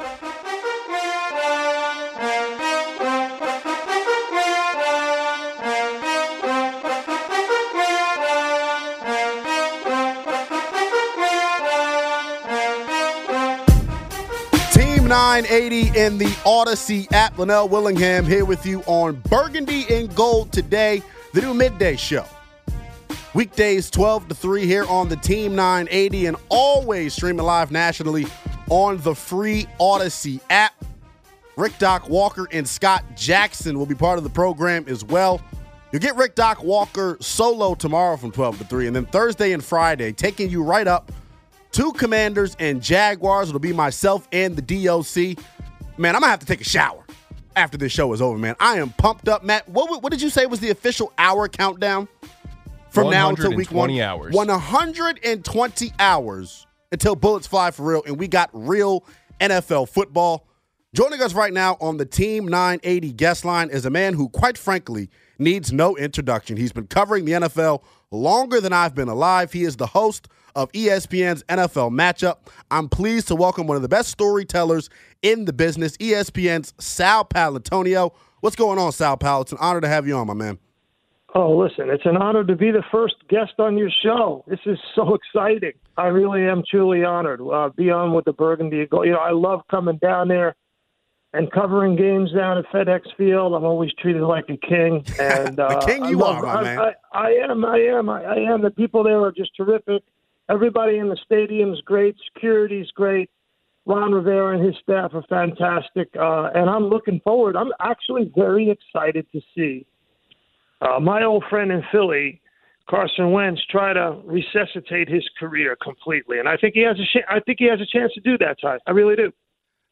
Team 980 in the Audacy app. Linnell Willingham here with you on Burgundy and Gold today, the new midday show. Weekdays 12 to 3 here on the Team 980 and always streaming live nationally on the free Audacy app. Rick Doc Walker and Scott Jackson will be part of the program as well. You'll get Rick Doc Walker solo tomorrow from 12 to 3, and then Thursday and Friday, taking you right up to Commanders and Jaguars. It'll be myself and the DOC. Man, I'm gonna have to take a shower after this show is over, man. I am pumped up, Matt. What, what did you say was the official hour countdown from now until week one? 120 hours. 120 hours until bullets fly for real, and we got real NFL football. Joining us right now on the Team 980 guest line is a man who, quite frankly, needs no introduction. He's been covering the NFL longer than I've been alive. He is the host of ESPN's NFL Matchup. I'm pleased to welcome one of the best storytellers in the business, ESPN's Sal Paolantonio. What's going on, Sal Pal? It's an honor to have you on, my man. Oh, listen, it's an honor to be the first guest on your show. This is so exciting. I really am truly honored. Uh, be on with the Burgundy. You know, I love coming down there and covering games down at FedEx Field. I'm always treated like a king. And uh, king you I love, are, I, man. I, I am. I am. I, I am. The people there are just terrific. Everybody in the stadium's great. Security's great. Ron Rivera and his staff are fantastic, uh, and I'm looking forward. I'm actually very excited to see uh, my old friend in Philly, Carson Wentz, try to resuscitate his career completely, and I think he has a sh- I think he has a chance to do that. Ty, I really do.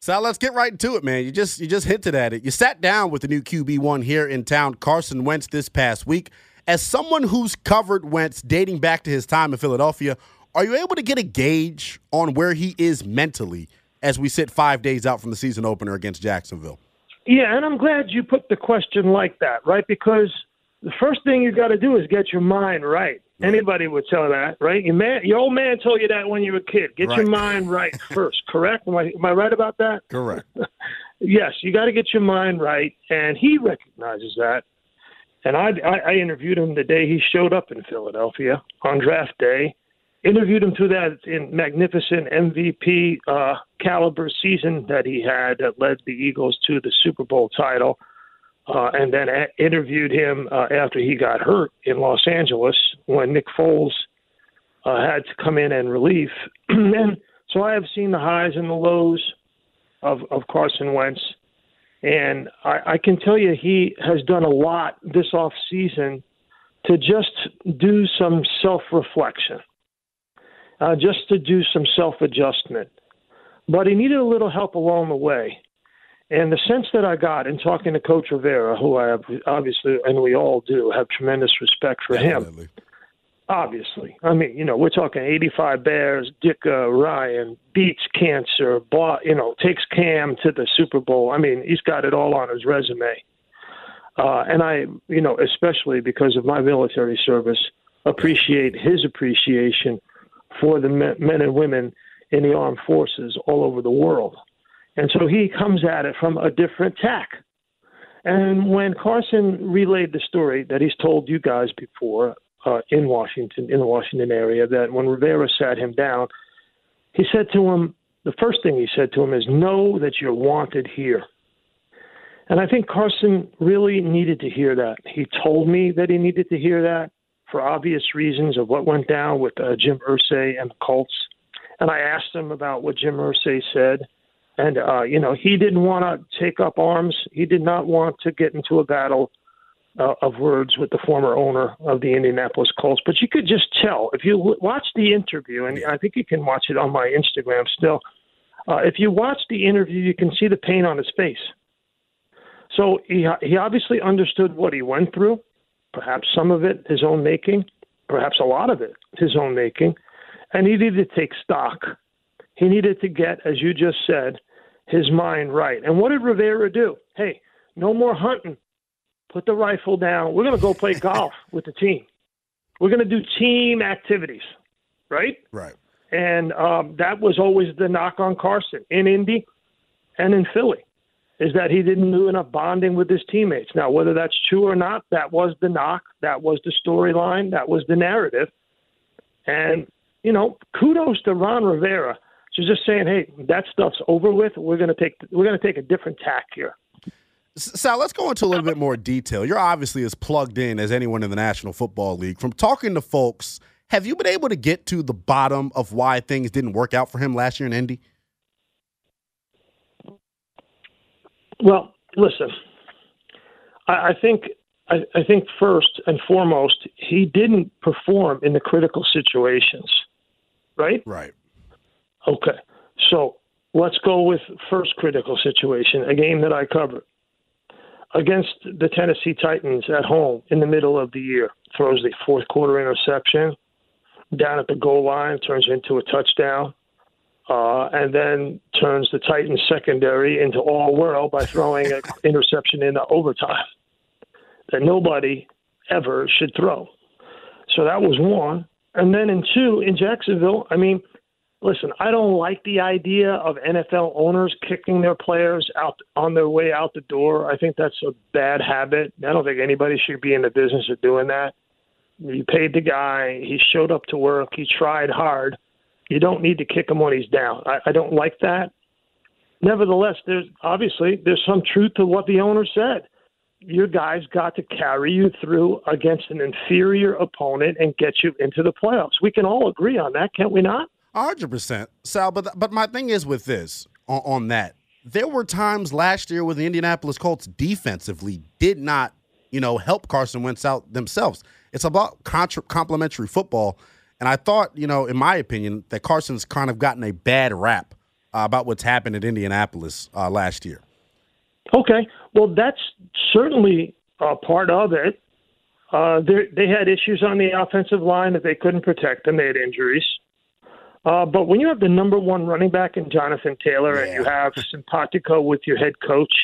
Sal, let's get right into it, man. You just you just hinted at it. You sat down with the new QB one here in town, Carson Wentz, this past week. As someone who's covered Wentz dating back to his time in Philadelphia, are you able to get a gauge on where he is mentally as we sit five days out from the season opener against Jacksonville? Yeah, and I'm glad you put the question like that, right? Because the first thing you got to do is get your mind right. Anybody would tell that, right? Your man, your old man told you that when you were a kid. Get your mind right first. Correct? Am I, am I right about that? Correct. yes, you got to get your mind right, and he recognizes that. And I, I, I interviewed him the day he showed up in Philadelphia on draft day. Interviewed him through that in magnificent MVP uh, caliber season that he had that led the Eagles to the Super Bowl title. Uh, and then a- interviewed him uh, after he got hurt in Los Angeles when Nick Foles uh, had to come in and relief. and so I have seen the highs and the lows of, of Carson Wentz. And I, I can tell you he has done a lot this off season to just do some self reflection, uh, just to do some self adjustment. But he needed a little help along the way. And the sense that I got in talking to Coach Rivera, who I have obviously, and we all do, have tremendous respect for him Definitely. obviously. I mean, you know, we're talking 85 Bears, Dick uh, Ryan beats cancer, bought, you know, takes Cam to the Super Bowl. I mean, he's got it all on his resume. Uh, and I, you know, especially because of my military service, appreciate his appreciation for the men and women in the armed forces all over the world. And so he comes at it from a different tack. And when Carson relayed the story that he's told you guys before uh, in Washington, in the Washington area, that when Rivera sat him down, he said to him, the first thing he said to him is, Know that you're wanted here. And I think Carson really needed to hear that. He told me that he needed to hear that for obvious reasons of what went down with uh, Jim Irsay and the Colts. And I asked him about what Jim Irsay said. And, uh, you know, he didn't want to take up arms. He did not want to get into a battle uh, of words with the former owner of the Indianapolis Colts. But you could just tell if you watch the interview, and I think you can watch it on my Instagram still. Uh, if you watch the interview, you can see the pain on his face. So he he obviously understood what he went through, perhaps some of it his own making, perhaps a lot of it his own making, and he needed to take stock. He needed to get, as you just said, his mind right. And what did Rivera do? Hey, no more hunting. Put the rifle down. We're going to go play golf with the team. We're going to do team activities, right? Right. And um, that was always the knock on Carson in Indy and in Philly is that he didn't do enough bonding with his teammates. Now, whether that's true or not, that was the knock, that was the storyline, that was the narrative. And, you know, kudos to Ron Rivera. She's just saying, hey, that stuff's over with. We're gonna take we're gonna take a different tack here. Sal, let's go into a little bit more detail. You're obviously as plugged in as anyone in the National Football League. From talking to folks, have you been able to get to the bottom of why things didn't work out for him last year in Indy? Well, listen, I, I think I, I think first and foremost he didn't perform in the critical situations, right? Right. Okay, so let's go with first critical situation, a game that I covered against the Tennessee Titans at home in the middle of the year. Throws the fourth quarter interception down at the goal line, turns into a touchdown uh, and then turns the Titans secondary into all world by throwing an interception in the overtime that nobody ever should throw. So that was one. And then in two, in Jacksonville, I mean, listen, I don't like the idea of NFL owners kicking their players out on their way out the door. I think that's a bad habit. I don't think anybody should be in the business of doing that. You paid the guy, he showed up to work, he tried hard you don't need to kick him when he's down. I, I don't like that. Nevertheless, there's obviously there's some truth to what the owner said. Your guys got to carry you through against an inferior opponent and get you into the playoffs. We can all agree on that, can't we not? Hundred percent, Sal. But but my thing is with this on, on that. There were times last year where the Indianapolis Colts defensively did not, you know, help Carson Wentz out themselves. It's about contra- complementary football and I thought, you know, in my opinion, that Carson's kind of gotten a bad rap uh, about what's happened at Indianapolis uh, last year. Okay. Well, that's certainly a part of it. Uh, they had issues on the offensive line that they couldn't protect them. They had injuries. Uh, but when you have the number one running back in Jonathan Taylor yeah. and you have Simpatico with your head coach –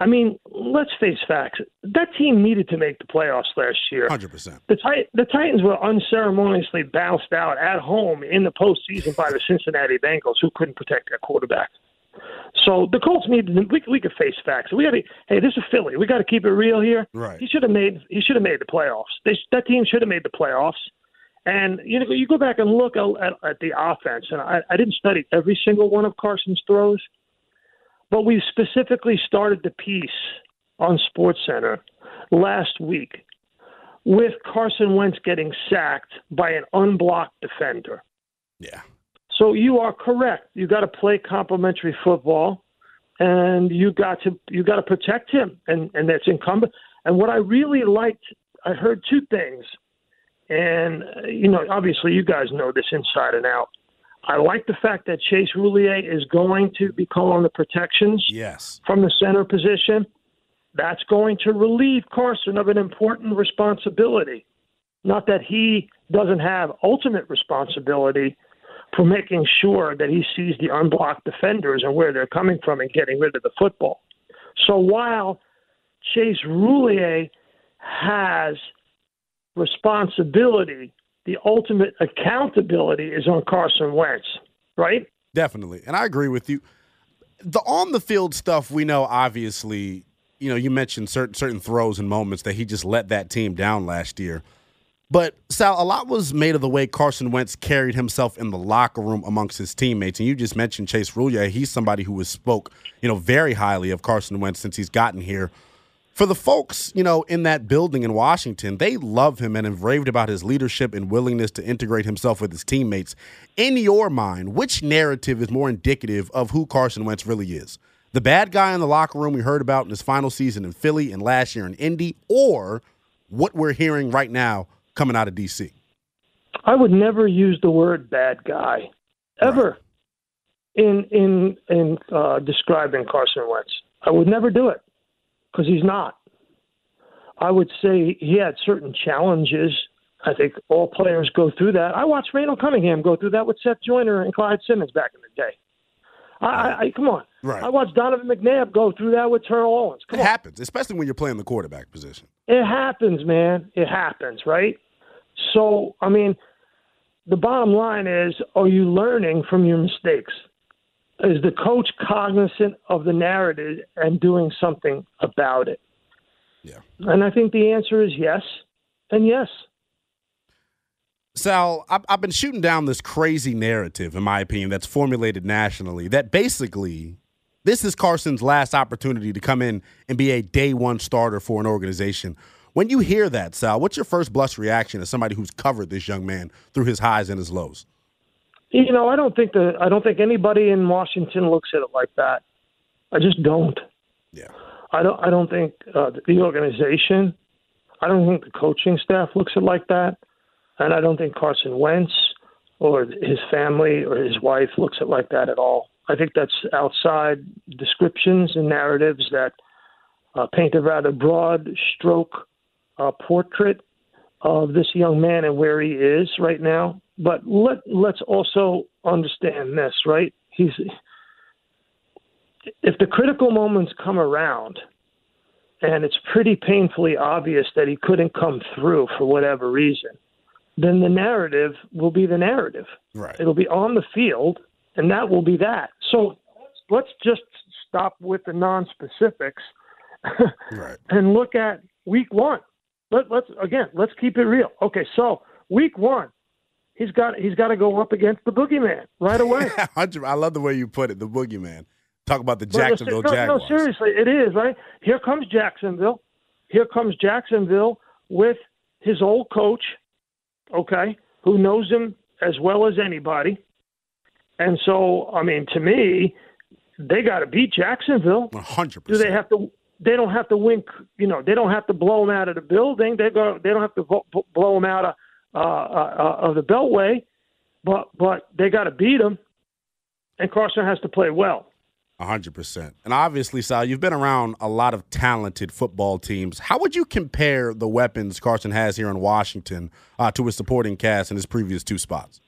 I mean, let's face facts. That team needed to make the playoffs last year. Hundred percent. The, Tit- the Titans were unceremoniously bounced out at home in the postseason by the Cincinnati Bengals, who couldn't protect their quarterback. So the Colts needed. We, we could face facts. We got to. Hey, this is Philly. We got to keep it real here. Right. He should have made. He should have made the playoffs. They, that team should have made the playoffs. And you know, you go back and look at, at the offense, and I, I didn't study every single one of Carson's throws. But we specifically started the piece on SportsCenter last week with Carson Wentz getting sacked by an unblocked defender. Yeah. So you are correct. You got to play complementary football, and you got to you got to protect him, and and that's incumbent. And what I really liked, I heard two things, and uh, you know, obviously you guys know this inside and out. I like the fact that Chase Roullier is going to be calling the protections yes. from the center position. That's going to relieve Carson of an important responsibility. Not that he doesn't have ultimate responsibility for making sure that he sees the unblocked defenders and where they're coming from and getting rid of the football. So while Chase Roullier has responsibility the ultimate accountability is on Carson Wentz, right? Definitely. And I agree with you. The on the field stuff, we know obviously, you know, you mentioned certain certain throws and moments that he just let that team down last year. But Sal, a lot was made of the way Carson Wentz carried himself in the locker room amongst his teammates. And you just mentioned Chase Roullier. He's somebody who has spoke, you know, very highly of Carson Wentz since he's gotten here. For the folks, you know, in that building in Washington, they love him and have raved about his leadership and willingness to integrate himself with his teammates. In your mind, which narrative is more indicative of who Carson Wentz really is? The bad guy in the locker room we heard about in his final season in Philly and last year in Indy, or what we're hearing right now coming out of D.C.? I would never use the word bad guy ever right. in in in uh, describing Carson Wentz. I would never do it because he's not. I would say he had certain challenges. I think all players go through that. I watched Randall Cunningham go through that with Seth Joyner and Clyde Simmons back in the day. I, I come on. Right. I watched Donovan McNabb go through that with Terrell Owens. Come it on. happens, especially when you're playing the quarterback position. It happens, man. It happens, right? So, I mean, the bottom line is are you learning from your mistakes? Is the coach cognizant of the narrative and doing something about it? Yeah. And I think the answer is yes and yes. Sal, I've been shooting down this crazy narrative, in my opinion, that's formulated nationally that basically this is Carson's last opportunity to come in and be a day one starter for an organization. When you hear that, Sal, what's your first blush reaction as somebody who's covered this young man through his highs and his lows? You know, I don't think that I don't think anybody in Washington looks at it like that. I just don't. Yeah. I don't. I don't think uh, the organization. I don't think the coaching staff looks at it like that, and I don't think Carson Wentz or his family or his wife looks at it like that at all. I think that's outside descriptions and narratives that uh, paint a rather broad stroke uh, portrait of this young man and where he is right now. But let let's also understand this, right? He's if the critical moments come around and it's pretty painfully obvious that he couldn't come through for whatever reason, then the narrative will be the narrative. Right. It'll be on the field, and that will be that. So let's just stop with the non-specifics right. and look at week one let, let's again let's keep it real. Okay, so week one, he's got he's got to go up against the boogeyman right away. I love the way you put it, the boogeyman. Talk about the Jacksonville no, Jaguars. No, seriously, it is right. Here comes Jacksonville. Here comes Jacksonville with his old coach, okay, who knows him as well as anybody. And so, I mean, to me, they got to beat Jacksonville. One hundred percent. Do they have to? they don't have to wink. You know, they don't have to blow them out of the building. They go. They don't have to blow them out of uh, uh, uh, of the Beltway, but but they got to beat them, and Carson has to play well. hundred percent. And obviously, Sal, you've been around a lot of talented football teams. How would you compare the weapons Carson has here in Washington uh, to his supporting cast in his previous two spots?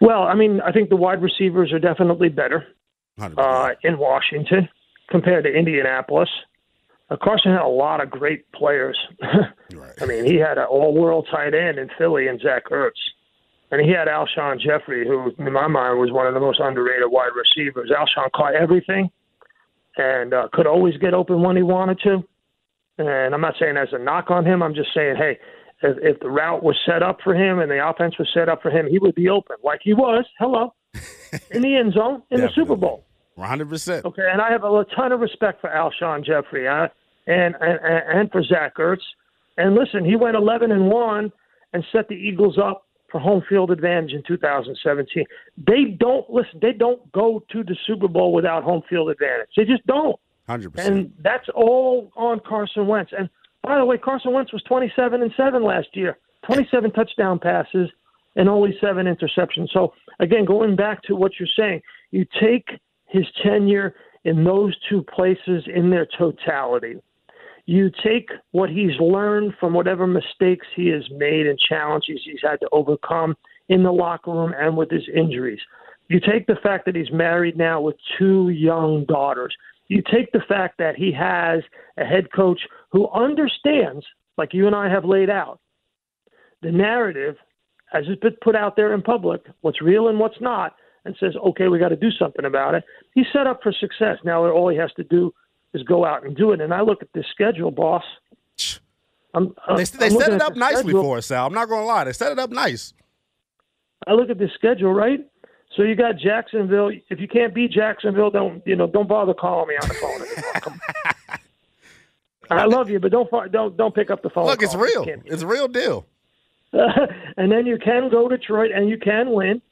Well, I mean, I think the wide receivers are definitely better uh, in Washington compared to Indianapolis. Carson had a lot of great players. right. I mean, he had an all-world tight end in Philly and Zach Ertz, and he had Alshon Jeffery, who in my mind was one of the most underrated wide receivers. Alshon caught everything and uh, could always get open when he wanted to. And I'm not saying that's a knock on him. I'm just saying, hey, if, if the route was set up for him and the offense was set up for him, he would be open like he was. Hello, in the end zone in the Super Bowl. 100%. Okay, and I have a ton of respect for Alshon Jeffery uh, and, and and for Zach Ertz. And listen, he went 11 and one and set the Eagles up for home field advantage in 2017. They don't listen. They don't go to the Super Bowl without home field advantage. They just don't. 100%. And that's all on Carson Wentz. And by the way, Carson Wentz was 27 and seven last year, 27 touchdown passes and only seven interceptions. So again, going back to what you're saying, you take his tenure in those two places in their totality. You take what he's learned from whatever mistakes he has made and challenges he's had to overcome in the locker room and with his injuries. You take the fact that he's married now with two young daughters. You take the fact that he has a head coach who understands, like you and I have laid out, the narrative as it's been put out there in public, what's real and what's not, and says, okay, we got to do something about it. He's set up for success. Now all he has to do is go out and do it. And I look at this schedule, boss. I'm, uh, They, set it up nicely schedule. for us, Sal. I'm not going to lie. They set it up nice. I look at the schedule, right? So you got Jacksonville. If you can't beat Jacksonville, don't you know? Don't bother calling me on the phone anymore. I love you, but don't don't don't pick up the phone. Look, it's. Real. It's a real deal. and then you can go to Detroit and you can win.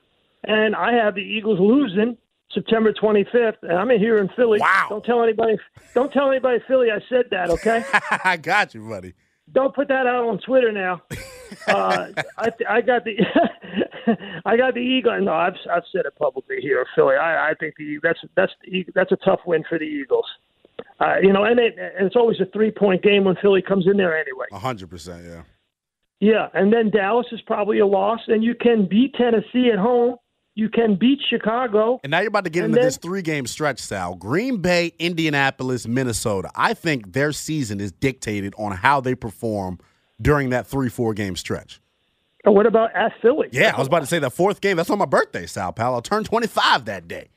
And I have the Eagles losing September 25th, and I'm in here in Philly. Wow. Don't tell anybody. Don't tell anybody Philly I said that. Okay. I got you, buddy. don't put that out on Twitter now. Uh, I, I got the I got the Eagles. No, I've I've said it publicly here, Philly. I, I think the that's that's the, that's a tough win for the Eagles. Uh, you know, and, it, and it's always a three point game when Philly comes in there anyway. 100%, yeah. Yeah, and then Dallas is probably a loss, and you can beat Tennessee at home. You can beat Chicago. And now you're about to get into then- this three game stretch, Sal. Green Bay, Indianapolis, Minnesota. I think their season is dictated on how they perform during that three, four game stretch. And what about at Philly? Yeah, I was about to say the fourth game. That's on my birthday, Sal, pal. I'll turn 25 that day.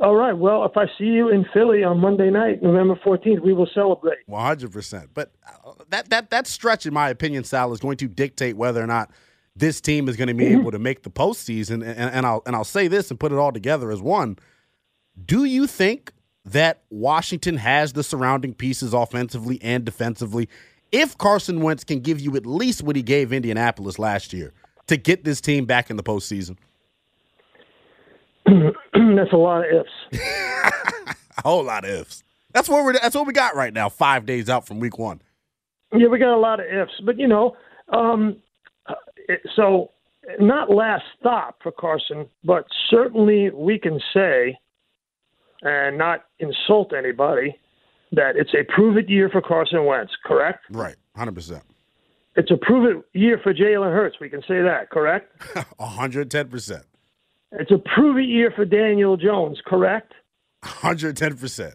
All right. Well, if I see you in Philly on Monday night, November 14th, we will celebrate. One hundred percent. But uh, that that that stretch, in my opinion, Sal, is going to dictate whether or not this team is going to be able to make the postseason. And, and I'll and I'll say this and put it all together as one. Do you think that Washington has the surrounding pieces offensively and defensively? If Carson Wentz can give you at least what he gave Indianapolis last year to get this team back in the postseason, That's a lot of ifs. a whole lot of ifs. That's what we're. That's what we got right now. Five days out from Week One. Yeah, we got a lot of ifs, but you know, um, so not last stop for Carson, but certainly we can say, and not insult anybody, that it's a prove it year for Carson Wentz. Correct? Right. Hundred percent. It's a prove it year for Jalen Hurts. We can say that. Correct? 110%. It's a prove it year for Daniel Jones. Correct? 110%.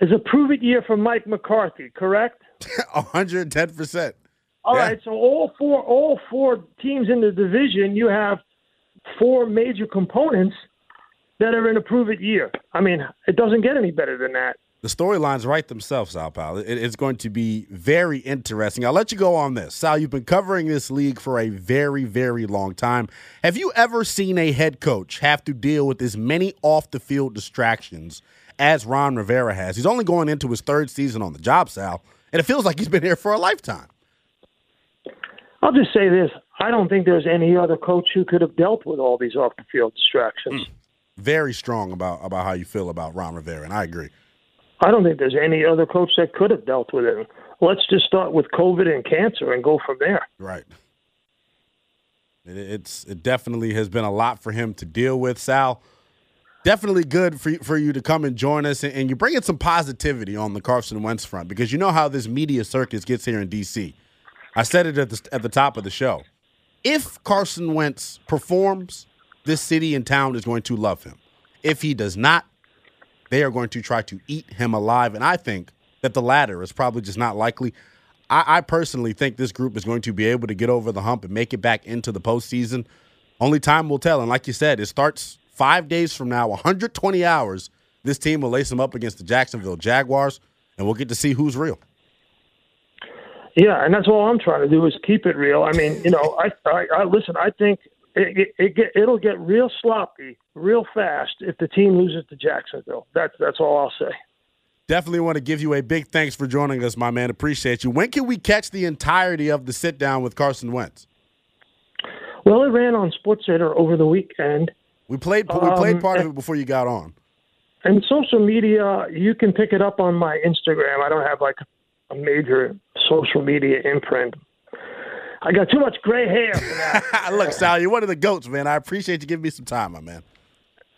It's a prove it year for Mike McCarthy. Correct? 110%. All Yeah. right, so all four all four teams in the division, you have four major components that are in a prove it year. I mean, it doesn't get any better than that. The storylines write themselves, Sal Pal. It- it's going to be very interesting. I'll let you go on this. Sal, you've been covering this league for a very, very long time. Have you ever seen a head coach have to deal with as many off the field distractions as Ron Rivera has? He's only going into his third season on the job, Sal, and it feels like he's been here for a lifetime. I'll just say this: I don't think there's any other coach who could have dealt with all these off the field distractions. Hmm. Very strong about, about how you feel about Ron Rivera, and I agree. I don't think there's any other coach that could have dealt with it. Let's just start with COVID and cancer and go from there. Right. It, it's it definitely has been a lot for him to deal with, Sal. Definitely good for for you to come and join us, and, and you bring in some positivity on the Carson Wentz front because you know how this media circus gets here in D.C. I said it at the at the top of the show. If Carson Wentz performs, this city and town is going to love him. If he does not, they are going to try to eat him alive. And I think that the latter is probably just not likely. I, I personally think this group is going to be able to get over the hump and make it back into the postseason. Only time will tell. And like you said, it starts five days from now, 120 hours. This team will lace them up against the Jacksonville Jaguars, and we'll get to see who's real. Yeah, and that's all I'm trying to do is keep it real. I mean, you know, I, I, I listen. I think it, it, it get, it'll get real sloppy real fast if the team loses to Jacksonville. That's that's all I'll say. Definitely want to give you a big thanks for joining us, my man. Appreciate you. When can we catch the entirety of the sit down with Carson Wentz? Well, it ran on SportsCenter over the weekend. We played we played Um, part of it before you got on. And social media, you can pick it up on my Instagram. I don't have like a major social media imprint. I got too much gray hair for that. Look, Sal, you're one of the goats, man. I appreciate you giving me some time, my man.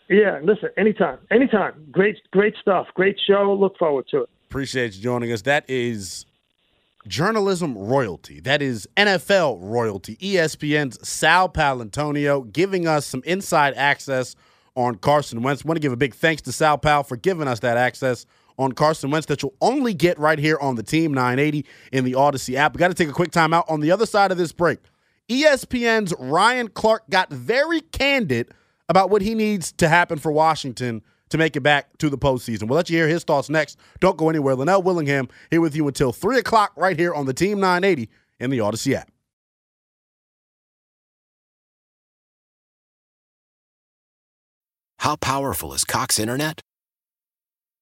yeah, listen, anytime, anytime. Great, great stuff. Great show. Look forward to it. Appreciate you joining us. That is journalism royalty. That is NFL royalty. ESPN's Sal Paolantonio giving us some inside access on Carson Wentz. Want to give a big thanks to Sal Pal for giving us that access on Carson Wentz that you'll only get right here on the Team 980 in the Audacy app. We got to take a quick timeout. On the other side of this break, ESPN's Ryan Clark got very candid about what he needs to happen for Washington to make it back to the postseason. We'll let you hear his thoughts next. Don't go anywhere. Linnell Willingham here with you until 3 o'clock right here on the Team 980 in the Audacy app. How powerful is Cox Internet?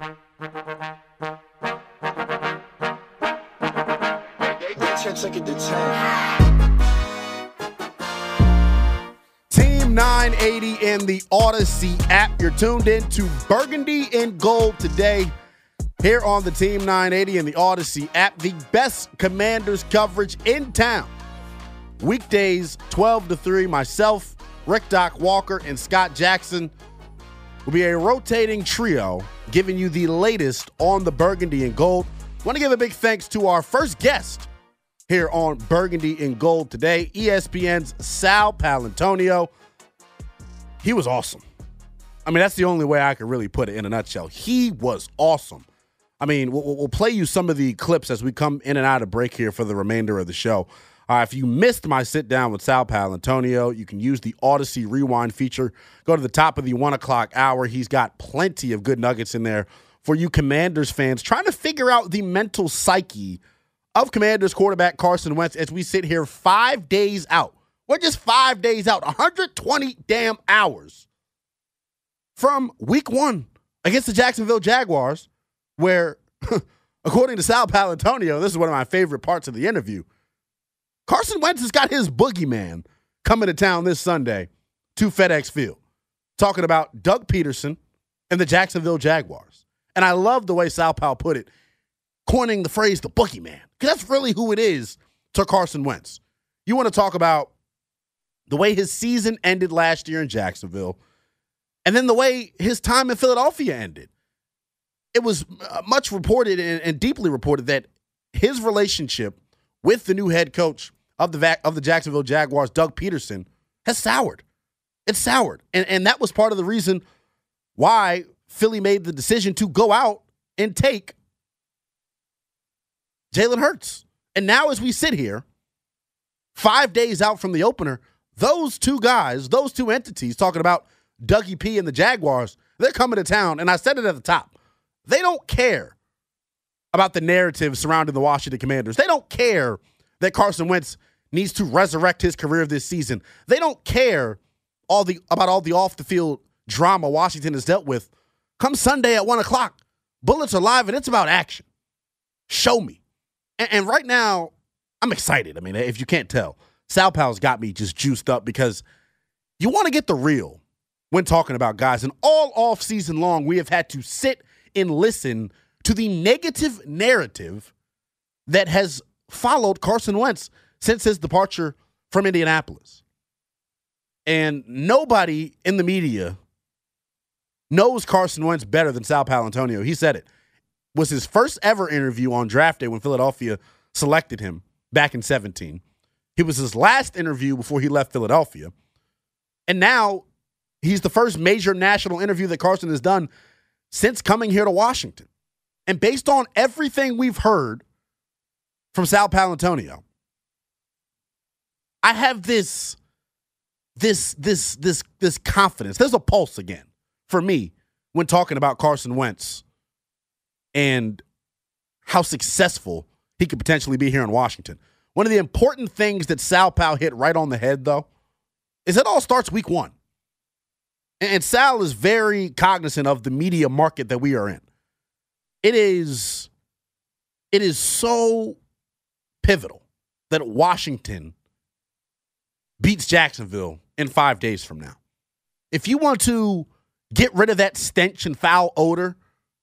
Team 980 in the Audacy app. You're tuned in to Burgundy and Gold today here on the Team 980 in the Audacy app. The best Commanders coverage in town. Weekdays 12 to 3. Myself, Rick Doc Walker, and Scott Jackson will be a rotating trio giving you the latest on the Burgundy and Gold. Want to give a big thanks to our first guest here on Burgundy and Gold today, ESPN's Sal Paolantonio. He was awesome. I mean, that's the only way I could really put it in a nutshell. He was awesome. I mean, we'll, we'll play you some of the clips as we come in and out of break here for the remainder of the show. Uh, if you missed my sit down with Sal Paolantonio, you can use the Audacy Rewind feature. Go to the top of the one o'clock hour. He's got plenty of good nuggets in there for you Commanders fans trying to figure out the mental psyche of Commanders quarterback Carson Wentz as we sit here five days out. We're just five days out, 120 damn hours from week one against the Jacksonville Jaguars, where, according to Sal Paolantonio, this is one of my favorite parts of the interview. Carson Wentz has got his boogeyman coming to town this Sunday to FedEx Field, talking about Doug Pederson and the Jacksonville Jaguars. And I love the way Sal Pal put it, coining the phrase the boogeyman, because that's really who it is to Carson Wentz. You want to talk about the way his season ended last year in Jacksonville, and then the way his time in Philadelphia ended. It was uh, much reported and, and deeply reported that his relationship with the new head coach of the Va- of the Jacksonville Jaguars, Doug Pederson, has soured. It's soured, and and that was part of the reason why Philly made the decision to go out and take Jalen Hurts. And now, as we sit here, five days out from the opener, those two guys, those two entities, talking about Dougie P and the Jaguars, they're coming to town. And I said it at the top. They don't care about the narrative surrounding the Washington Commanders. They don't care that Carson Wentz needs to resurrect his career this season. They don't care all the about all the off the field drama Washington has dealt with. Come Sunday at one o'clock, bullets are live and it's about action. Show me. And, and right now, I'm excited. I mean, if you can't tell, Sal Pal's got me just juiced up because you want to get the real when talking about guys. And all off season long, we have had to sit and listen to the negative narrative that has followed Carson Wentz since his departure from Indianapolis. And nobody in the media knows Carson Wentz better than Sal Paolantonio. He said it. Was his first ever interview on draft day when Philadelphia selected him back in 17. He was his last interview before he left Philadelphia. And now he's the first major national interview that Carson has done since coming here to Washington. And based on everything we've heard from Sal Paolantonio. I have this this this this this confidence. There's a pulse again for me when talking about Carson Wentz and how successful he could potentially be here in Washington. One of the important things that Sal Pal hit right on the head, though, is it all starts week one. And Sal is very cognizant of the media market that we are in. It is, it is so pivotal that Washington beats Jacksonville in five days from now. If you want to get rid of that stench and foul odor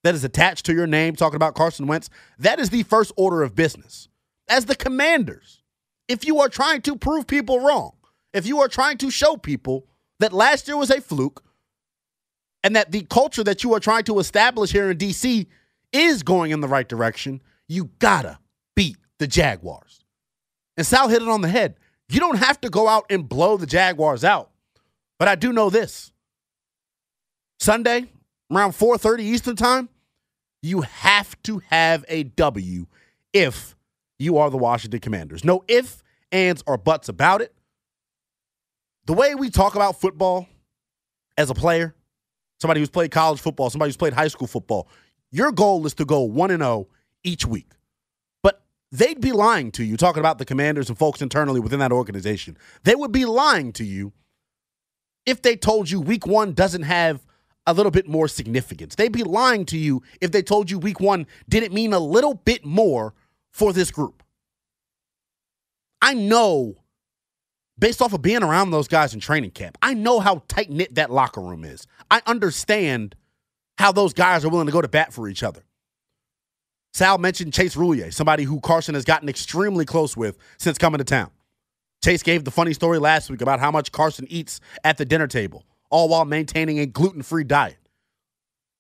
that is attached to your name, talking about Carson Wentz, that is the first order of business. As the commanders, if you are trying to prove people wrong, if you are trying to show people that last year was a fluke and that the culture that you are trying to establish here in DC is going in the right direction, you gotta the Jaguars. And Sal hit it on the head. You don't have to go out and blow the Jaguars out. But I do know this. Sunday, around 4:30 Eastern Time, you have to have a W if you are the Washington Commanders. No if, ands, or buts about it. The way we talk about football as a player, somebody who's played college football, somebody who's played high school football, your goal is to go 1 and 0 each week. They'd be lying to you talking about the commanders and folks internally within that organization. They would be lying to you if they told you week 1 doesn't have a little bit more significance. They'd be lying to you if they told you week 1 didn't mean a little bit more for this group. I know based off of being around those guys in training camp. I know how tight knit that locker room is. I understand how those guys are willing to go to bat for each other. Sal mentioned Chase Roullier, somebody who Carson has gotten extremely close with since coming to town. Chase gave the funny story last week about how much Carson eats at the dinner table, all while maintaining a gluten free diet.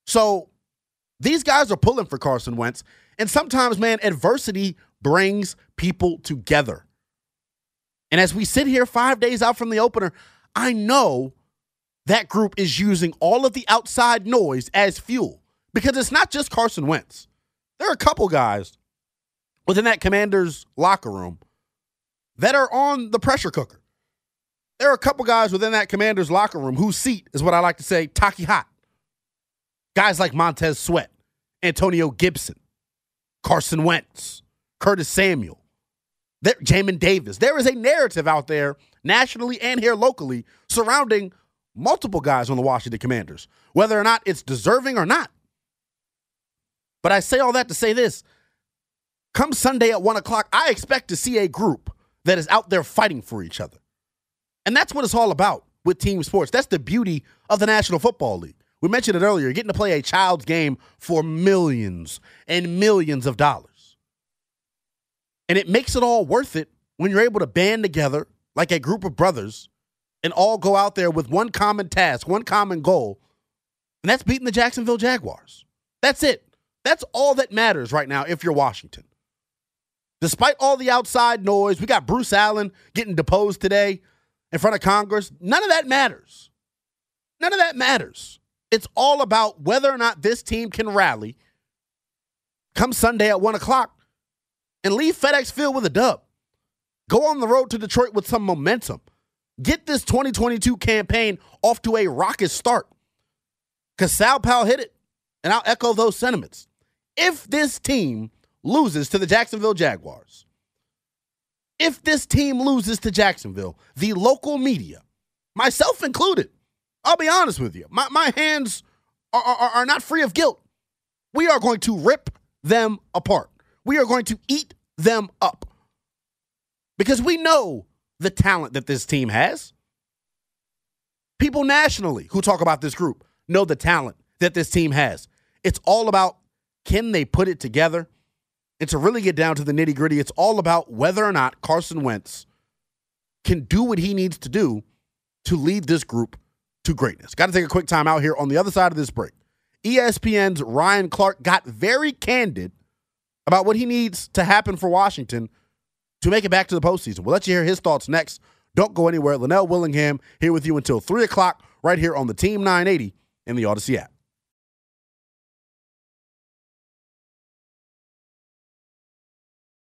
So these guys are pulling for Carson Wentz. And sometimes, man, adversity brings people together. And as we sit here five days out from the opener, I know that group is using all of the outside noise as fuel because it's not just Carson Wentz. There are a couple guys within that commander's locker room that are on the pressure cooker. There are a couple guys within that commander's locker room whose seat is what I like to say, Taki hot. Guys like Montez Sweat, Antonio Gibson, Carson Wentz, Curtis Samuel, there, Jamin Davis. There is a narrative out there, nationally and here locally, surrounding multiple guys on the Washington Commanders, whether or not it's deserving or not. But I say all that to say this come Sunday at one o'clock, I expect to see a group that is out there fighting for each other. And that's what it's all about with team sports. That's the beauty of the National Football League. We mentioned it earlier, getting to play a child's game for millions and millions of dollars. And it makes it all worth it when you're able to band together like a group of brothers and all go out there with one common task, one common goal, and that's beating the Jacksonville Jaguars. That's it. That's all that matters right now if you're Washington. Despite all the outside noise, we got Bruce Allen getting deposed today in front of Congress. None of that matters. None of that matters. It's all about whether or not this team can rally come Sunday at one o'clock and leave FedEx Field with a dub. Go on the road to Detroit with some momentum. Get this 2022 campaign off to a rocket start. Because Sal Pal hit it, and I'll echo those sentiments. If this team loses to the Jacksonville Jaguars, if this team loses to Jacksonville, the local media, myself included, I'll be honest with you, my, my hands are, are, are not free of guilt. We are going to rip them apart. We are going to eat them up because we know the talent that this team has. People nationally who talk about this group know the talent that this team has. It's all about can they put it together? And to really get down to the nitty gritty, it's all about whether or not Carson Wentz can do what he needs to do to lead this group to greatness. Got to take a quick time out here on the other side of this break. ESPN's Ryan Clark got very candid about what he needs to happen for Washington to make it back to the postseason. We'll let you hear his thoughts next. Don't go anywhere. Linnell Willingham here with you until 3 o'clock right here on the Team 980 in the Audacy app.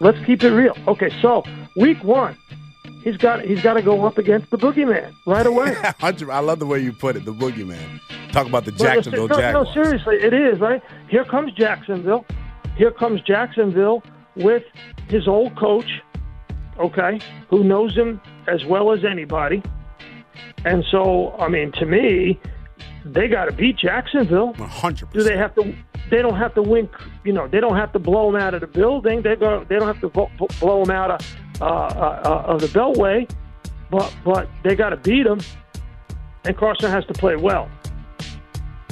Let's keep it real. Okay, so week one, he's got he's got to go up against the boogeyman right away. I love the way you put it, the boogeyman. Talk about the Jacksonville no, Jaguars. No, seriously, it is right. Here comes Jacksonville. Here comes Jacksonville with his old coach, okay, who knows him as well as anybody. And so, I mean, to me, they got to beat Jacksonville. One hundred Do they have to? They don't have to win. You know, they don't have to blow them out of the building. They go. They don't have to blow them out of uh, uh, uh, of the Beltway. But but they got to beat them, and Carson has to play well.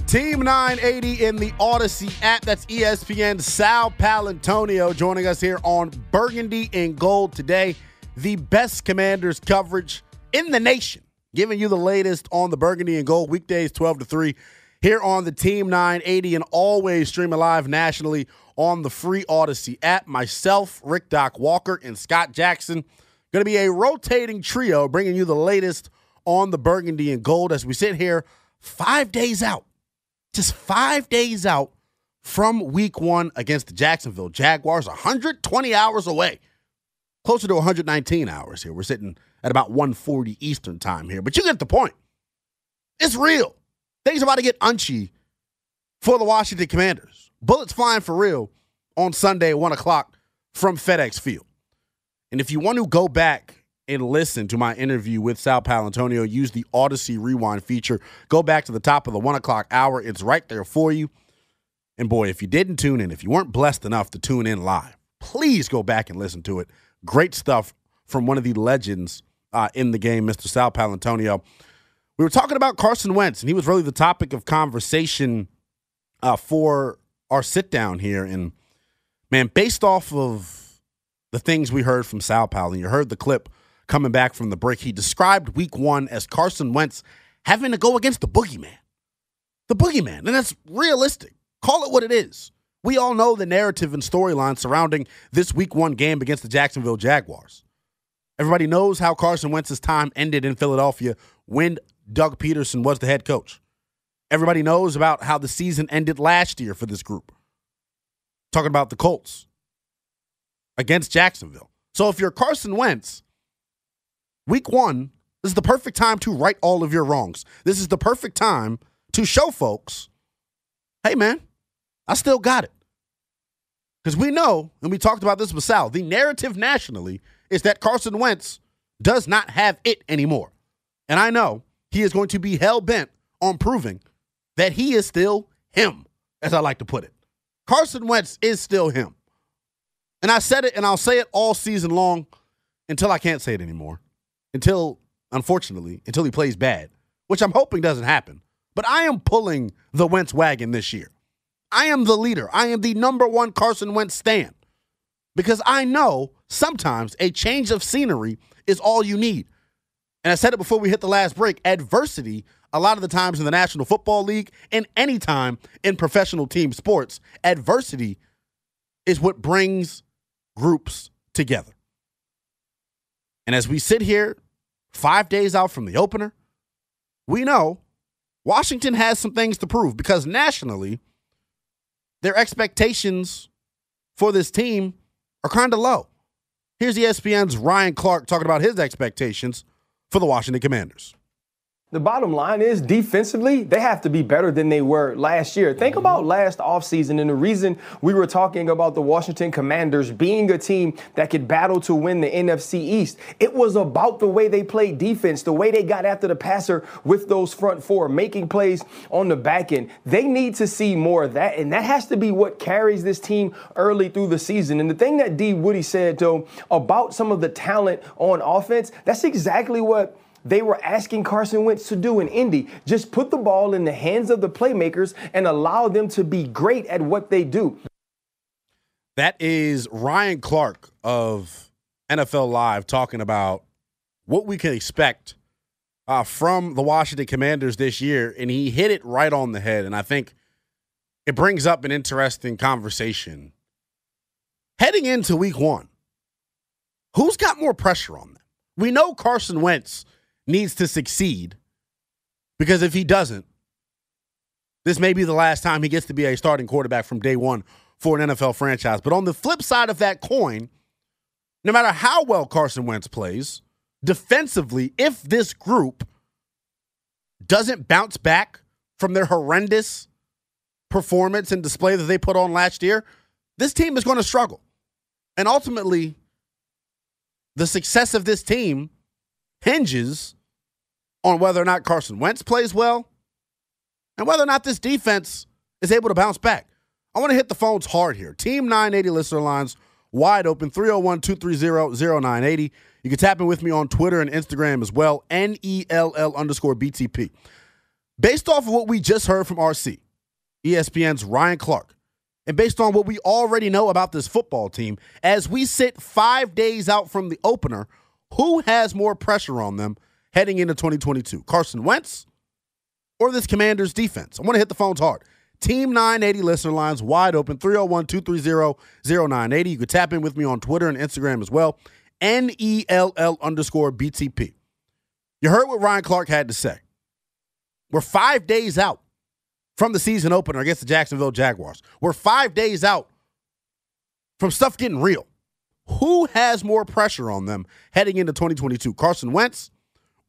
Team 980 in the Audacy app. That's ESPN. Sal Paolantonio joining us here on Burgundy and Gold today. The best commanders coverage in the nation. Giving you the latest on the Burgundy and Gold weekdays 12 to 3 here on the Team 980 and always streaming live nationally on the free Audacy app. Myself, Rick Doc Walker, and Scott Jackson. Going to be a rotating trio bringing you the latest on the Burgundy and Gold as we sit here five days out just five days out from week one against the Jacksonville Jaguars, 120 hours away. Closer to 119 hours here. We're sitting at about 140 Eastern time here. But you get the point. It's real. Things about to get unchy for the Washington Commanders. Bullets flying for real on Sunday at 1 o'clock from FedEx Field. And if you want to go back and listen to my interview with Sal Paolantonio, use the Audacy Rewind feature. Go back to the top of the one o'clock hour. It's right there for you. And boy, if you didn't tune in, if you weren't blessed enough to tune in live, please go back and listen to it. Great stuff from one of the legends uh, in the game, Mr. Sal Paolantonio. We were talking about Carson Wentz, and he was really the topic of conversation uh, for our sit down here. And man, based off of the things we heard from Sal Pal, and you heard the clip coming back from the break, he described week one as Carson Wentz having to go against the boogeyman. The boogeyman. And that's realistic. Call it what it is. We all know the narrative and storyline surrounding this week one game against the Jacksonville Jaguars. Everybody knows how Carson Wentz's time ended in Philadelphia when Doug Pederson was the head coach. Everybody knows about how the season ended last year for this group. Talking about the Colts against Jacksonville. So if you're Carson Wentz, week one This is the perfect time to right all of your wrongs. This is the perfect time to show folks, hey, man, I still got it. Because we know, and we talked about this with Sal, the narrative nationally is that Carson Wentz does not have it anymore. And I know he is going to be hell bent on proving that he is still him, as I like to put it. Carson Wentz is still him. And I said it and I'll say it all season long until I can't say it anymore. Until, unfortunately, until he plays bad, which I'm hoping doesn't happen. But I am pulling the Wentz wagon this year. I am the leader. I am the number one Carson Wentz stand because I know sometimes a change of scenery is all you need. And I said it before we hit the last break adversity, a lot of the times in the National Football League and anytime in professional team sports, adversity is what brings groups together. And as we sit here five days out from the opener, we know Washington has some things to prove because nationally, their expectations for this team are kind of low. Here's ESPN's Ryan Clark talking about his expectations for the Washington Commanders. The bottom line is defensively, they have to be better than they were last year. Think mm-hmm. about last offseason and the reason we were talking about the Washington Commanders being a team that could battle to win the NFC East. It was about the way they played defense, the way they got after the passer with those front four, making plays on the back end. They need to see more of that, and that has to be what carries this team early through the season. And the thing that D. Woody said, though, about some of the talent on offense, that's exactly what they were asking Carson Wentz to do in Indy. Just put the ball in the hands of the playmakers and allow them to be great at what they do. That is Ryan Clark of NFL Live talking about what we can expect uh, from the Washington Commanders this year. And he hit it right on the head. And I think it brings up an interesting conversation. Heading into week one, who's got more pressure on them? We know Carson Wentz needs to succeed because if he doesn't, this may be the last time he gets to be a starting quarterback from day one for an NFL franchise. But on the flip side of that coin, no matter how well Carson Wentz plays, defensively, if this group doesn't bounce back from their horrendous performance and display that they put on last year, this team is going to struggle. And ultimately, the success of this team hinges on whether or not Carson Wentz plays well and whether or not this defense is able to bounce back. I want to hit the phones hard here. Team 980 listener lines wide open 301 230 0980. You can tap in with me on Twitter and Instagram as well, N E L L underscore BTP. Based off of what we just heard from RC, ESPN's Ryan Clark, and based on what we already know about this football team, as we sit five days out from the opener, who has more pressure on them heading into 2022? Carson Wentz or this Commanders defense? I want to hit the phones hard. Team 980 listener lines wide open 301 230 0980. You can tap in with me on Twitter and Instagram as well. N E L L underscore BTP. You heard what Ryan Clark had to say. We're five days out from the season opener against the Jacksonville Jaguars. We're five days out from stuff getting real. Who has more pressure on them heading into 2022? Carson Wentz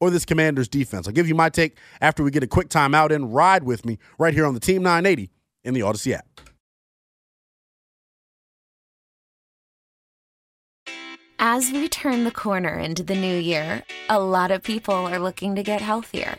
or this Commanders defense? I'll give you my take after we get a quick timeout and ride with me right here on the Team 980 in the Audacy app. As we turn the corner into the new year, a lot of people are looking to get healthier.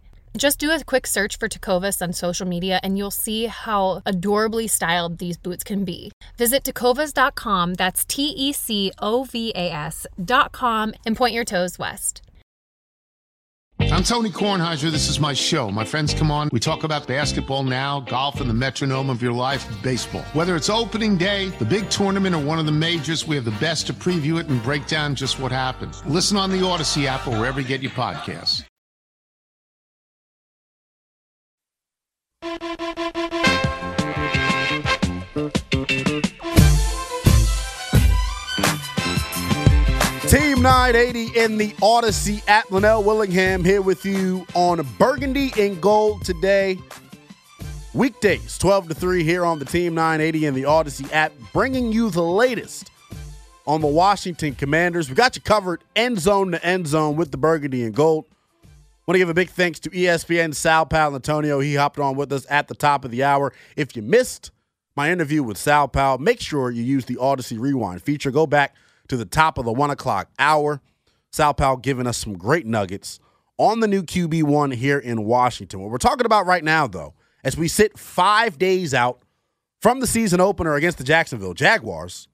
Just do a quick search for Tecovas on social media and you'll see how adorably styled these boots can be. Visit tecovas.com, that's T E C O V A S.com, and point your toes west. I'm Tony Kornheiser. This is my show. My friends come on. We talk about basketball now, golf, and the metronome of your life, baseball. Whether it's opening day, the big tournament, or one of the majors, we have the best to preview it and break down just what happened. Listen on the Audacy app or wherever you get your podcasts. Team 980 in the Audacy at Linnell Willingham here with you on Burgundy and Gold today. Weekdays, 12 to 3 here on the Team 980 in the Audacy app, bringing you the latest on the Washington Commanders. We got you covered end zone to end zone with the Burgundy and Gold. Want to give a big thanks to ESPN Sal Paolantonio. He hopped on with us at the top of the hour. If you missed my interview with Sal Pal, make sure you use the Audacy Rewind feature. Go back to the top of the one o'clock hour. Sal Pal giving us some great nuggets on the new QB1 here in Washington. What we're talking about right now, though, as we sit five days out from the season opener against the Jacksonville Jaguars,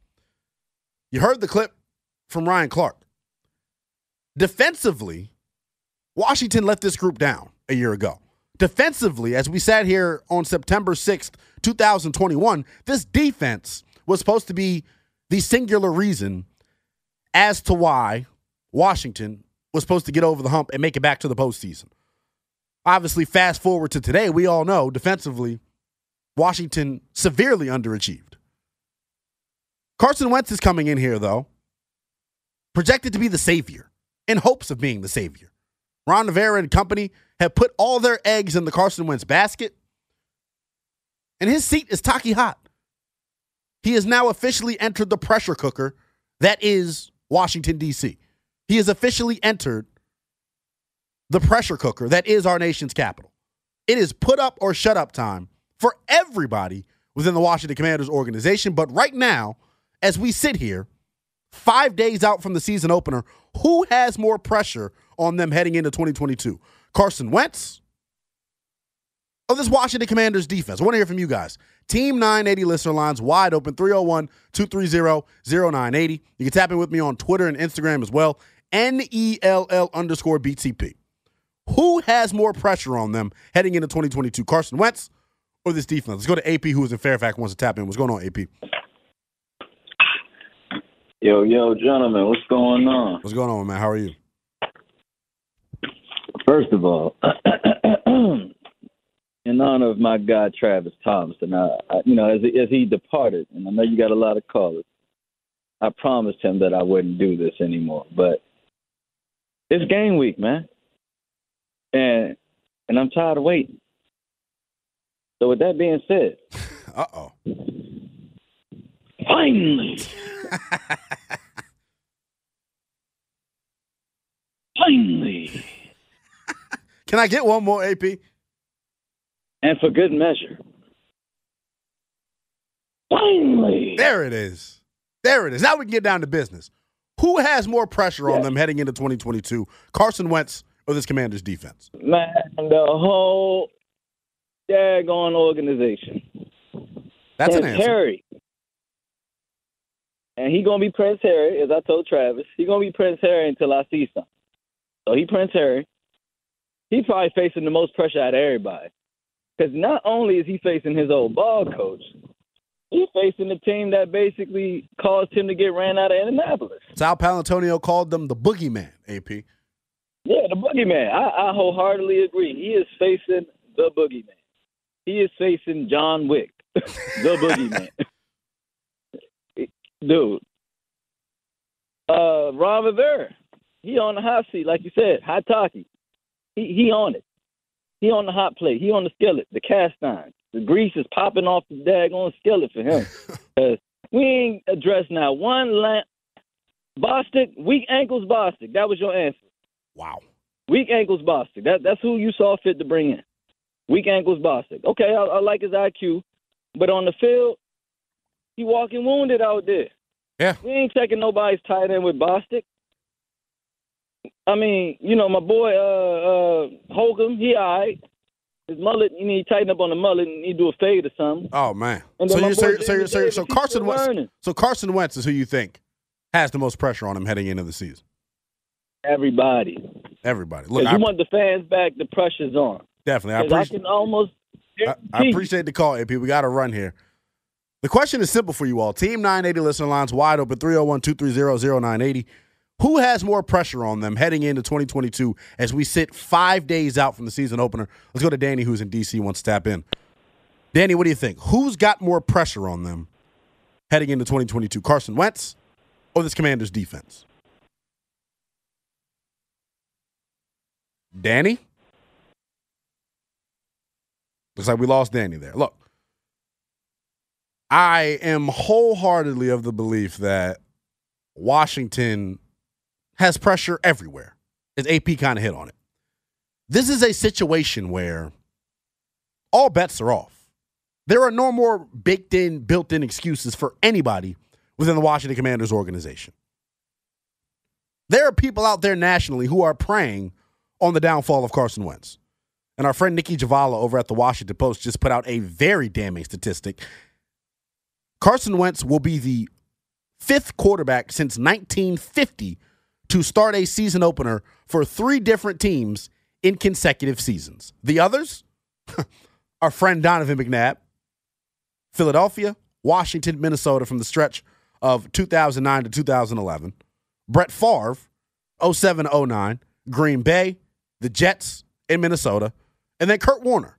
you heard the clip from Ryan Clark. Defensively, Washington let this group down a year ago. Defensively, as we sat here on September 6th, 2021, this defense was supposed to be the singular reason as to why Washington was supposed to get over the hump and make it back to the postseason. Obviously, fast forward to today, we all know defensively, Washington severely underachieved. Carson Wentz is coming in here, though, projected to be the savior, in hopes of being the savior. Ron Rivera and company have put all their eggs in the Carson Wentz basket, and his seat is tacky hot. He has now officially entered the pressure cooker that is Washington, D.C. He has officially entered the pressure cooker that is our nation's capital. It is put up or shut up time for everybody within the Washington Commanders organization. But right now, as we sit here, five days out from the season opener, who has more pressure on them heading into 2022? Carson Wentz or this Washington Commanders defense? I want to hear from you guys. Team 980 listener lines wide open 301 230 0980. You can tap in with me on Twitter and Instagram as well. N E L L underscore BTP. Who has more pressure on them heading into 2022? Carson Wentz or this defense? Let's go to AP, who is in Fairfax, wants to tap in. What's going on, AP? Yo, yo, gentlemen, what's going on? What's going on, man? How are you? First of all, in honor of my guy Travis Thompson, I, I, you know, as as he departed, and I know you got a lot of callers, I promised him that I wouldn't do this anymore. But it's game week, man, and and I'm tired of waiting. So with that being said, uh oh, finally, finally. Can I get one more, AP? And for good measure. Finally. There it is. There it is. Now we can get down to business. Who has more pressure on them heading into 2022? Carson Wentz or this Commanders defense? Man, the whole daggone organization. That's Prince an answer. Harry. And he gonna be Prince Harry, as I told Travis. He gonna be Prince Harry until I see something. So he Prince Harry. He's probably facing the most pressure out of everybody. Because not only is he facing his old ball coach, he's facing the team that basically caused him to get ran out of Indianapolis. Sal Paolantonio called them the boogeyman, AP. Yeah, the boogeyman. I, I wholeheartedly agree. He is facing the boogeyman. He is facing John Wick, the boogeyman. Dude. Uh, Ron Rivera, he on the hot seat, like you said, hot talkie. He he on it. He on the hot plate. He on the skillet, the cast iron. The grease is popping off the daggone skillet for him. Cause we ain't addressed now one lamp. Bostic, weak ankles, Bostic. That was your answer. Wow. Weak ankles, Bostic. That that's who you saw fit to bring in. Weak ankles, Bostic. Okay, I, I like his IQ, but on the field, he walking wounded out there. Yeah. We ain't taking nobody's tight end with Bostic. I mean, you know, my boy uh uh Holcomb, he all right. His mullet, you need to tighten up on the mullet and he do a fade or something. Oh man. So you're so, so, so, so Carson Wentz. So Carson Wentz is who you think has the most pressure on him heading into the season. Everybody. Everybody. Look, I, you want the fans back, the pressure's on. definitely. I 'Cause I appreciate. can almost I, I appreciate the call, AP. We got to run here. The question is simple for you all. Team 980 listener lines wide open 301 230 0980. Who has more pressure on them heading into 2022 as we sit five days out from the season opener? Let's go to Danny, who's in DC, wants to tap in. Danny, what do you think? Who's got more pressure on them heading into 2022? Carson Wentz or this Commanders defense? Danny? Looks like we lost Danny there. Look, I am wholeheartedly of the belief that Washington has pressure everywhere, as AP kind of hit on it. This is a situation where all bets are off. There are no more baked in, built in excuses for anybody within the Washington Commanders organization. There are people out there nationally who are preying on the downfall of Carson Wentz. And our friend Nicki Jhabvala over at the Washington Post just put out a very damning statistic. Carson Wentz will be the fifth quarterback since 1950 to start a season opener for three different teams in consecutive seasons. The others, our friend Donovan McNabb, Philadelphia, Washington, Minnesota from the stretch of 2009 to 2011, Brett Favre, 07 09, Green Bay, the Jets in Minnesota, and then Kurt Warner,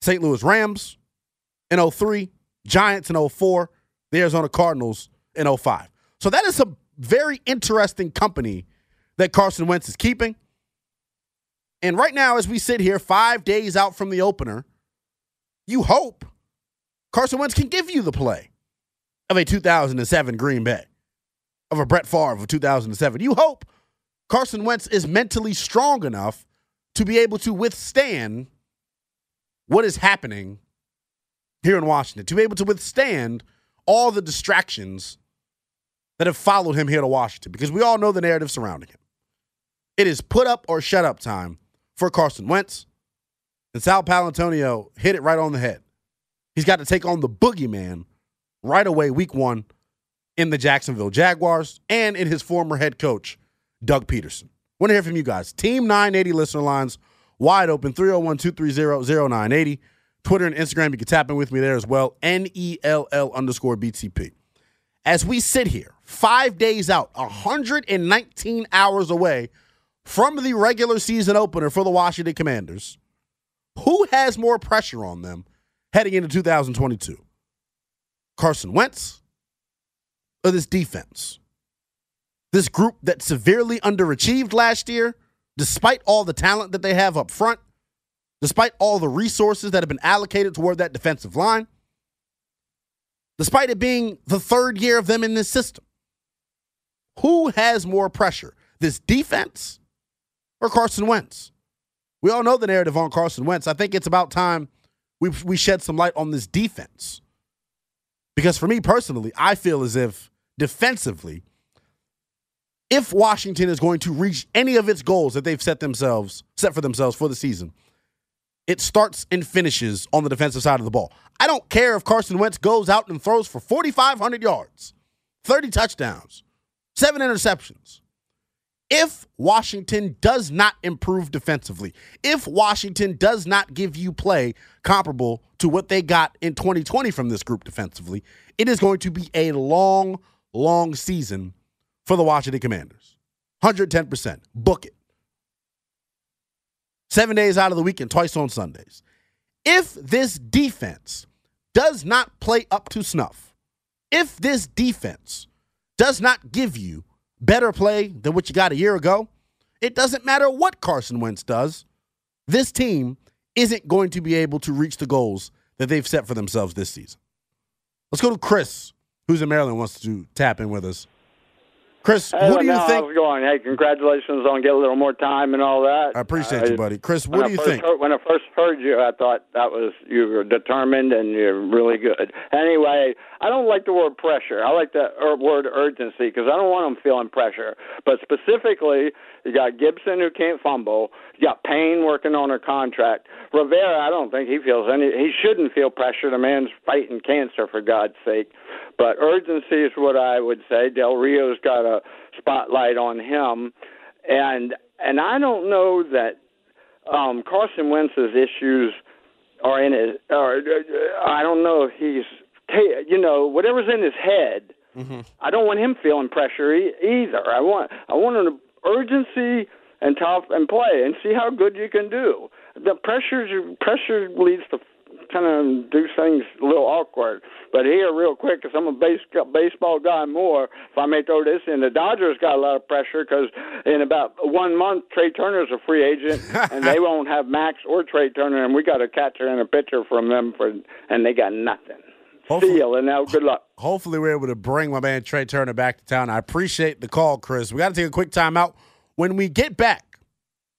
St. Louis Rams in 03, Giants in 04, the Arizona Cardinals in 05. So that is a very interesting company that Carson Wentz is keeping. And right now, as we sit here, five days out from the opener, you hope Carson Wentz can give you the play of a 2007 Green Bay, of a Brett Favre of 2007. You hope Carson Wentz is mentally strong enough to be able to withstand what is happening here in Washington, to be able to withstand all the distractions that have followed him here to Washington, because we all know the narrative surrounding him. It is put up or shut up time for Carson Wentz. And Sal Paolantonio hit it right on the head. He's got to take on the boogeyman right away, week one, in the Jacksonville Jaguars and in his former head coach, Doug Pederson. Want to hear from you guys. Team 980 listener lines wide open 301 230 0980. Twitter and Instagram, you can tap in with me there as well. N E L L underscore BTP. As we sit here, five days out, 119 hours away from the regular season opener for the Washington Commanders, who has more pressure on them heading into 2022? Carson Wentz or this defense? This group that severely underachieved last year, despite all the talent that they have up front, despite all the resources that have been allocated toward that defensive line, despite it being the third year of them in this system. Who has more pressure, this defense or Carson Wentz? We all know the narrative on Carson Wentz. I think it's about time we, we shed some light on this defense. Because for me personally, I feel as if defensively, if Washington is going to reach any of its goals that they've set themselves set for themselves for the season, it starts and finishes on the defensive side of the ball. I don't care if Carson Wentz goes out and throws for 4,500 yards, 30 touchdowns, seven interceptions. If Washington does not improve defensively, if Washington does not give you play comparable to what they got in 2020 from this group defensively, it is going to be a long, long season for the Washington Commanders. 110%. Book it. seven days out of the week and twice on Sundays. If this defense does not play up to snuff, if this defense does not give you better play than what you got a year ago, it doesn't matter what Carson Wentz does. This team isn't going to be able to reach the goals that they've set for themselves this season. Let's go to Chris, who's in Maryland, wants to tap in with us. Chris, hey, what do you now, think? How's it going? Hey, congratulations on getting a little more time and all that. I appreciate Uh, you, buddy. Chris, what I do you think? Heard, when I first heard you, I thought that was you were determined and you're really good. Anyway, I don't like the word pressure. I like the er, word urgency because I don't want them feeling pressure. But specifically, you got Gibson who can't fumble. You got Payne working on her contract. Rivera, I don't think he feels any. He shouldn't feel pressure. The man's fighting cancer for God's sake. But urgency is what I would say. Del Rio's got a spotlight on him, and and I don't know that um, Carson Wentz's issues are in his. Or I don't know if he's you know whatever's in his head. Mm-hmm. I don't want him feeling pressure e- either. I want I want an urgency and tough and play and see how good you can do. The pressure pressure leads to kind of do things a little awkward. But here, real quick, because I'm a base, baseball guy more, if I may throw this in, the Dodgers got a lot of pressure because in about one month, Trea Turner's a free agent, and they won't have Max or Trea Turner, and we got a catcher and a pitcher from them, for, and they got nothing. Hopefully- See you, and now good luck. Hopefully, we're able to bring my man Trea Turner back to town. I appreciate the call, Chris. We got to take a quick timeout. When we get back,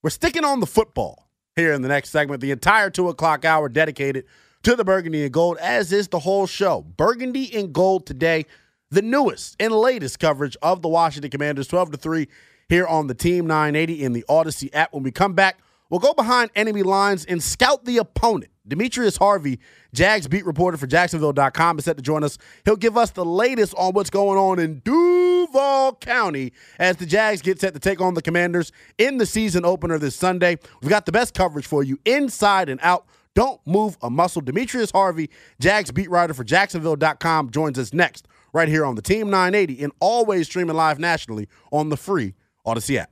we're sticking on the football here in the next segment. The entire two o'clock hour dedicated to the Burgundy and Gold, as is the whole show. Burgundy and Gold today, the newest and latest coverage of the Washington Commanders, 12 to 3 here on the Team 980 in the Audacy app. When we come back, we'll go behind enemy lines and scout the opponent. Demetrius Harvey, Jags beat reporter for Jacksonville.com, is set to join us. He'll give us the latest on what's going on in Duval County as the Jags get set to take on the Commanders in the season opener this Sunday. We've got the best coverage for you inside and out. Don't move a muscle. Demetrius Harvey, Jags beat writer for Jacksonville.com, joins us next right here on the Team 980 and always streaming live nationally on the free Audacy app.